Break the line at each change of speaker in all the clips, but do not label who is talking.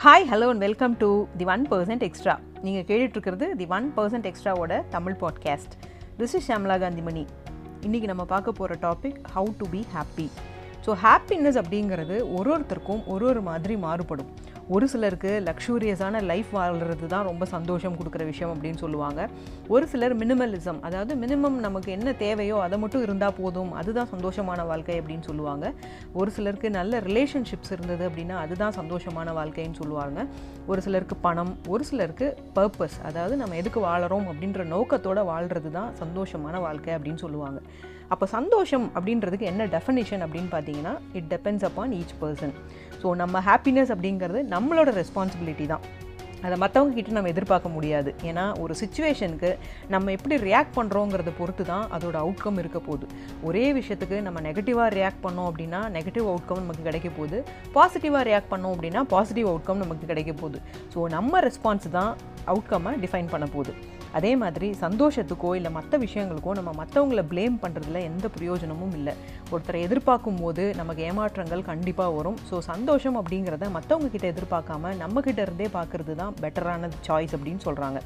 Hi hello and welcome to the one percent extra நீங்கள் கேட்டுட்ருக்கிறது the one percent எக்ஸ்ட்ராவோட Tamil podcast this is Shamla Kanthimani இன்றைக்கி நம்ம பார்க்க போகிற topic how to be happy so happiness அப்படிங்கிறது ஒரு ஒருத்தருக்கும் ஒரு ஒரு மாதிரி மாறுபடும். ஒரு சிலருக்கு லக்ஸூரியஸான லைஃப் வாழ்கிறது தான் ரொம்ப சந்தோஷம் கொடுக்குற விஷயம் அப்படின்னு சொல்லுவாங்க. ஒரு சிலர் மினிமலிசம் அதாவது மினிமம் நமக்கு என்ன தேவையோ அதை மட்டும் இருந்தால் போதும் அதுதான் சந்தோஷமான வாழ்க்கை அப்படின்னு சொல்லுவாங்க. ஒரு சிலருக்கு நல்ல ரிலேஷன்ஷிப்ஸ் இருந்தது அப்படின்னா அதுதான் சந்தோஷமான வாழ்க்கைன்னு சொல்லுவாங்க. ஒரு சிலருக்கு பணம் ஒரு சிலருக்கு பர்பஸ் அதாவது நம்ம எதுக்கு வாழறோம் அப்படின்ற நோக்கத்தோடு வாழ்கிறது தான் சந்தோஷமான வாழ்க்கை அப்படின்னு சொல்லுவாங்க. அப்போ சந்தோஷம் அப்படின்றதுக்கு என்ன டெஃபினேஷன் அப்படின்னு பார்த்தீங்கன்னா it depends upon each person so நம்ம ஹாப்பினஸ் அப்படிங்கிறது நம்மளோட ரெஸ்பான்சிபிலிட்டி தான். அதை மற்றவங்க கிட்ட நம்ம எதிர்பார்க்க முடியாது. ஏன்னா ஒரு சுச்சுவேஷனுக்கு நம்ம எப்படி ரியாக்ட் பண்ணுறோங்கிறத பொறுத்து தான் அதோட அவுட்கம் இருக்க போகுது. ஒரே விஷயத்துக்கு நம்ம நெகட்டிவாக ரியாக்ட் பண்ணோம் அப்படின்னா நெகட்டிவ் அவுட்கம் நமக்கு கிடைக்க போகுது. பாசிட்டிவாக ரியாக்ட் பண்ணோம் அப்படின்னா பாசிட்டிவ் அவுட்கம் நமக்கு கிடைக்க போகுது. ஸோ நம்ம ரெஸ்பான்ஸ் தான் அவுட்கம்மை டிஃபைன் பண்ண போகுது. அதே மாதிரி சந்தோஷத்துக்கோ இல்லை மற்ற விஷயங்களுக்கோ நம்ம மற்றவங்கள ப்ளேம் பண்ணுறதுல எந்த பிரயோஜனமும் இல்லை. ஒருத்தரை எதிர்பார்க்கும் போது நமக்கு ஏமாற்றங்கள் கண்டிப்பாக வரும். ஸோ சந்தோஷம் அப்படிங்கிறத மற்றவங்க கிட்ட எதிர்பார்க்காம நம்மக்கிட்ட இருந்தே பார்க்குறது தான் பெட்டரான சாய்ஸ் அப்படின்னு சொல்கிறாங்க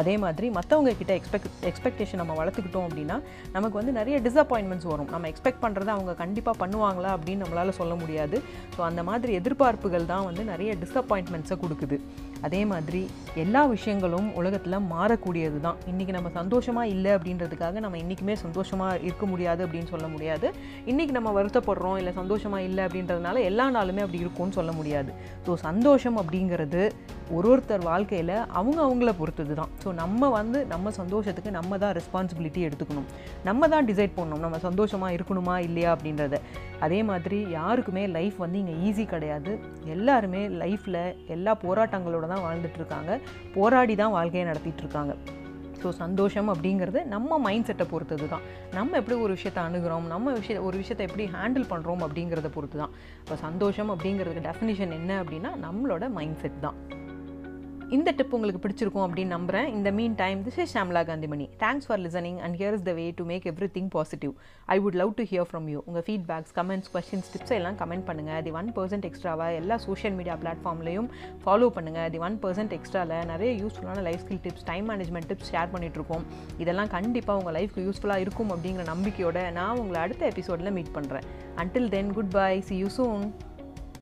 அதே மாதிரி மற்றவங்க கிட்ட எக்ஸ்பெக்ட் எக்ஸ்பெக்டேஷன் நம்ம வளர்த்துக்கிட்டோம் அப்படின்னா நமக்கு வந்து நிறைய டிசப்பாயின்மெண்ட்ஸ் வரும். நம்ம எக்ஸ்பெக்ட் பண்ணுறத அவங்க கண்டிப்பாக பண்ணுவாங்களா அப்படின்னு நம்மளால் சொல்ல முடியாது. ஸோ அந்த மாதிரி எதிர்பார்ப்புகள் தான் வந்து நிறைய டிசப்பாயின்மெண்ட்ஸை கொடுக்குது. அதே மாதிரி எல்லா விஷயங்களும் உலகத்தில் மாறக்கூடியது தான். இன்றைக்கி நம்ம சந்தோஷமாக இல்லை அப்படின்றதுக்காக நம்ம இன்றைக்குமே சந்தோஷமாக இருக்க முடியாது அப்படின்னு சொல்ல முடியாது. இன்றைக்கி நம்ம வருத்தப்படுறோம் இல்லை சந்தோஷமாக இல்லை அப்படின்றதுனால எல்லா நாளுமே அப்படி இருக்கும்னு சொல்ல முடியாது. ஸோ சந்தோஷம் அப்படிங்கிறது ஒரு ஒருத்தர் வாழ்க்கையில் அவங்க அவங்கள பொறுத்தது தான் ஸோ நம்ம வந்து நம்ம சந்தோஷத்துக்கு நம்ம தான் ரெஸ்பான்சிபிலிட்டி எடுத்துக்கணும். நம்ம தான் டிசைட் பண்ணணும். நம்ம சந்தோஷமாக இருக்கணுமா இல்லையா அப்படின்றத. அதே மாதிரி யாருக்குமே லைஃப் வந்து இங்கே ஈஸி கிடையாது. எல்லாருமே லைஃப்பில் எல்லா போராட்டங்களோட தான் வாழ்ந்துட்டுருக்காங்க போராடி தான் வாழ்க்கையை நடத்திட்டுருக்காங்க ஸோ சந்தோஷம் அப்படிங்கிறது நம்ம மைண்ட் செட்டை பொறுத்தது தான் நம்ம எப்படி ஒரு விஷயத்தை அணுகிறோம்? நம்ம விஷய ஒரு விஷயத்தை எப்படி ஹேண்டில் பண்ணுறோம் அப்படிங்கிறத பொறுத்து தான் இப்போ சந்தோஷம் அப்படிங்கிறதுக்கு டெஃபினிஷன் என்ன அப்படின்னா நம்மளோட மைண்ட் செட் தான். இந்த டிப் உங்களுக்கு பிடிச்சிருக்கும் அப்படின்னு நம்புறேன். இந்த meantime this is Shamla Gandhimani thanks for listening and here is the way to make everything positive I would love to hear from you உங்கள் ஃபீட்பேக்ஸ் கமெண்ட்ஸ் கொஸ்டின்ஸ் டிப்ஸ் எல்லாம் comment பண்ணுங்கள் தி ஒன் பர்சன்ட் எக்ஸ்ட்ராவாக எல்லா social media பிளாட்ஃபார்ம்லையும் follow பண்ணுங்கள் the one percent எக்ஸ்ட்ராவில் நிறைய யூஸ்ஃபுல்லான life skill tips time management tips share பண்ணிகிட்ருக்கோம் இதெல்லாம் கண்டிப்பாக உங்கள் லைஃப்க்கு யூஸ்ஃபுல்லாக இருக்கும் அப்படிங்கிற நம்பிக்கையோட நான் உங்களை அடுத்த எபிசோடில் மீட் பண்ணுறேன் until then good bye see you soon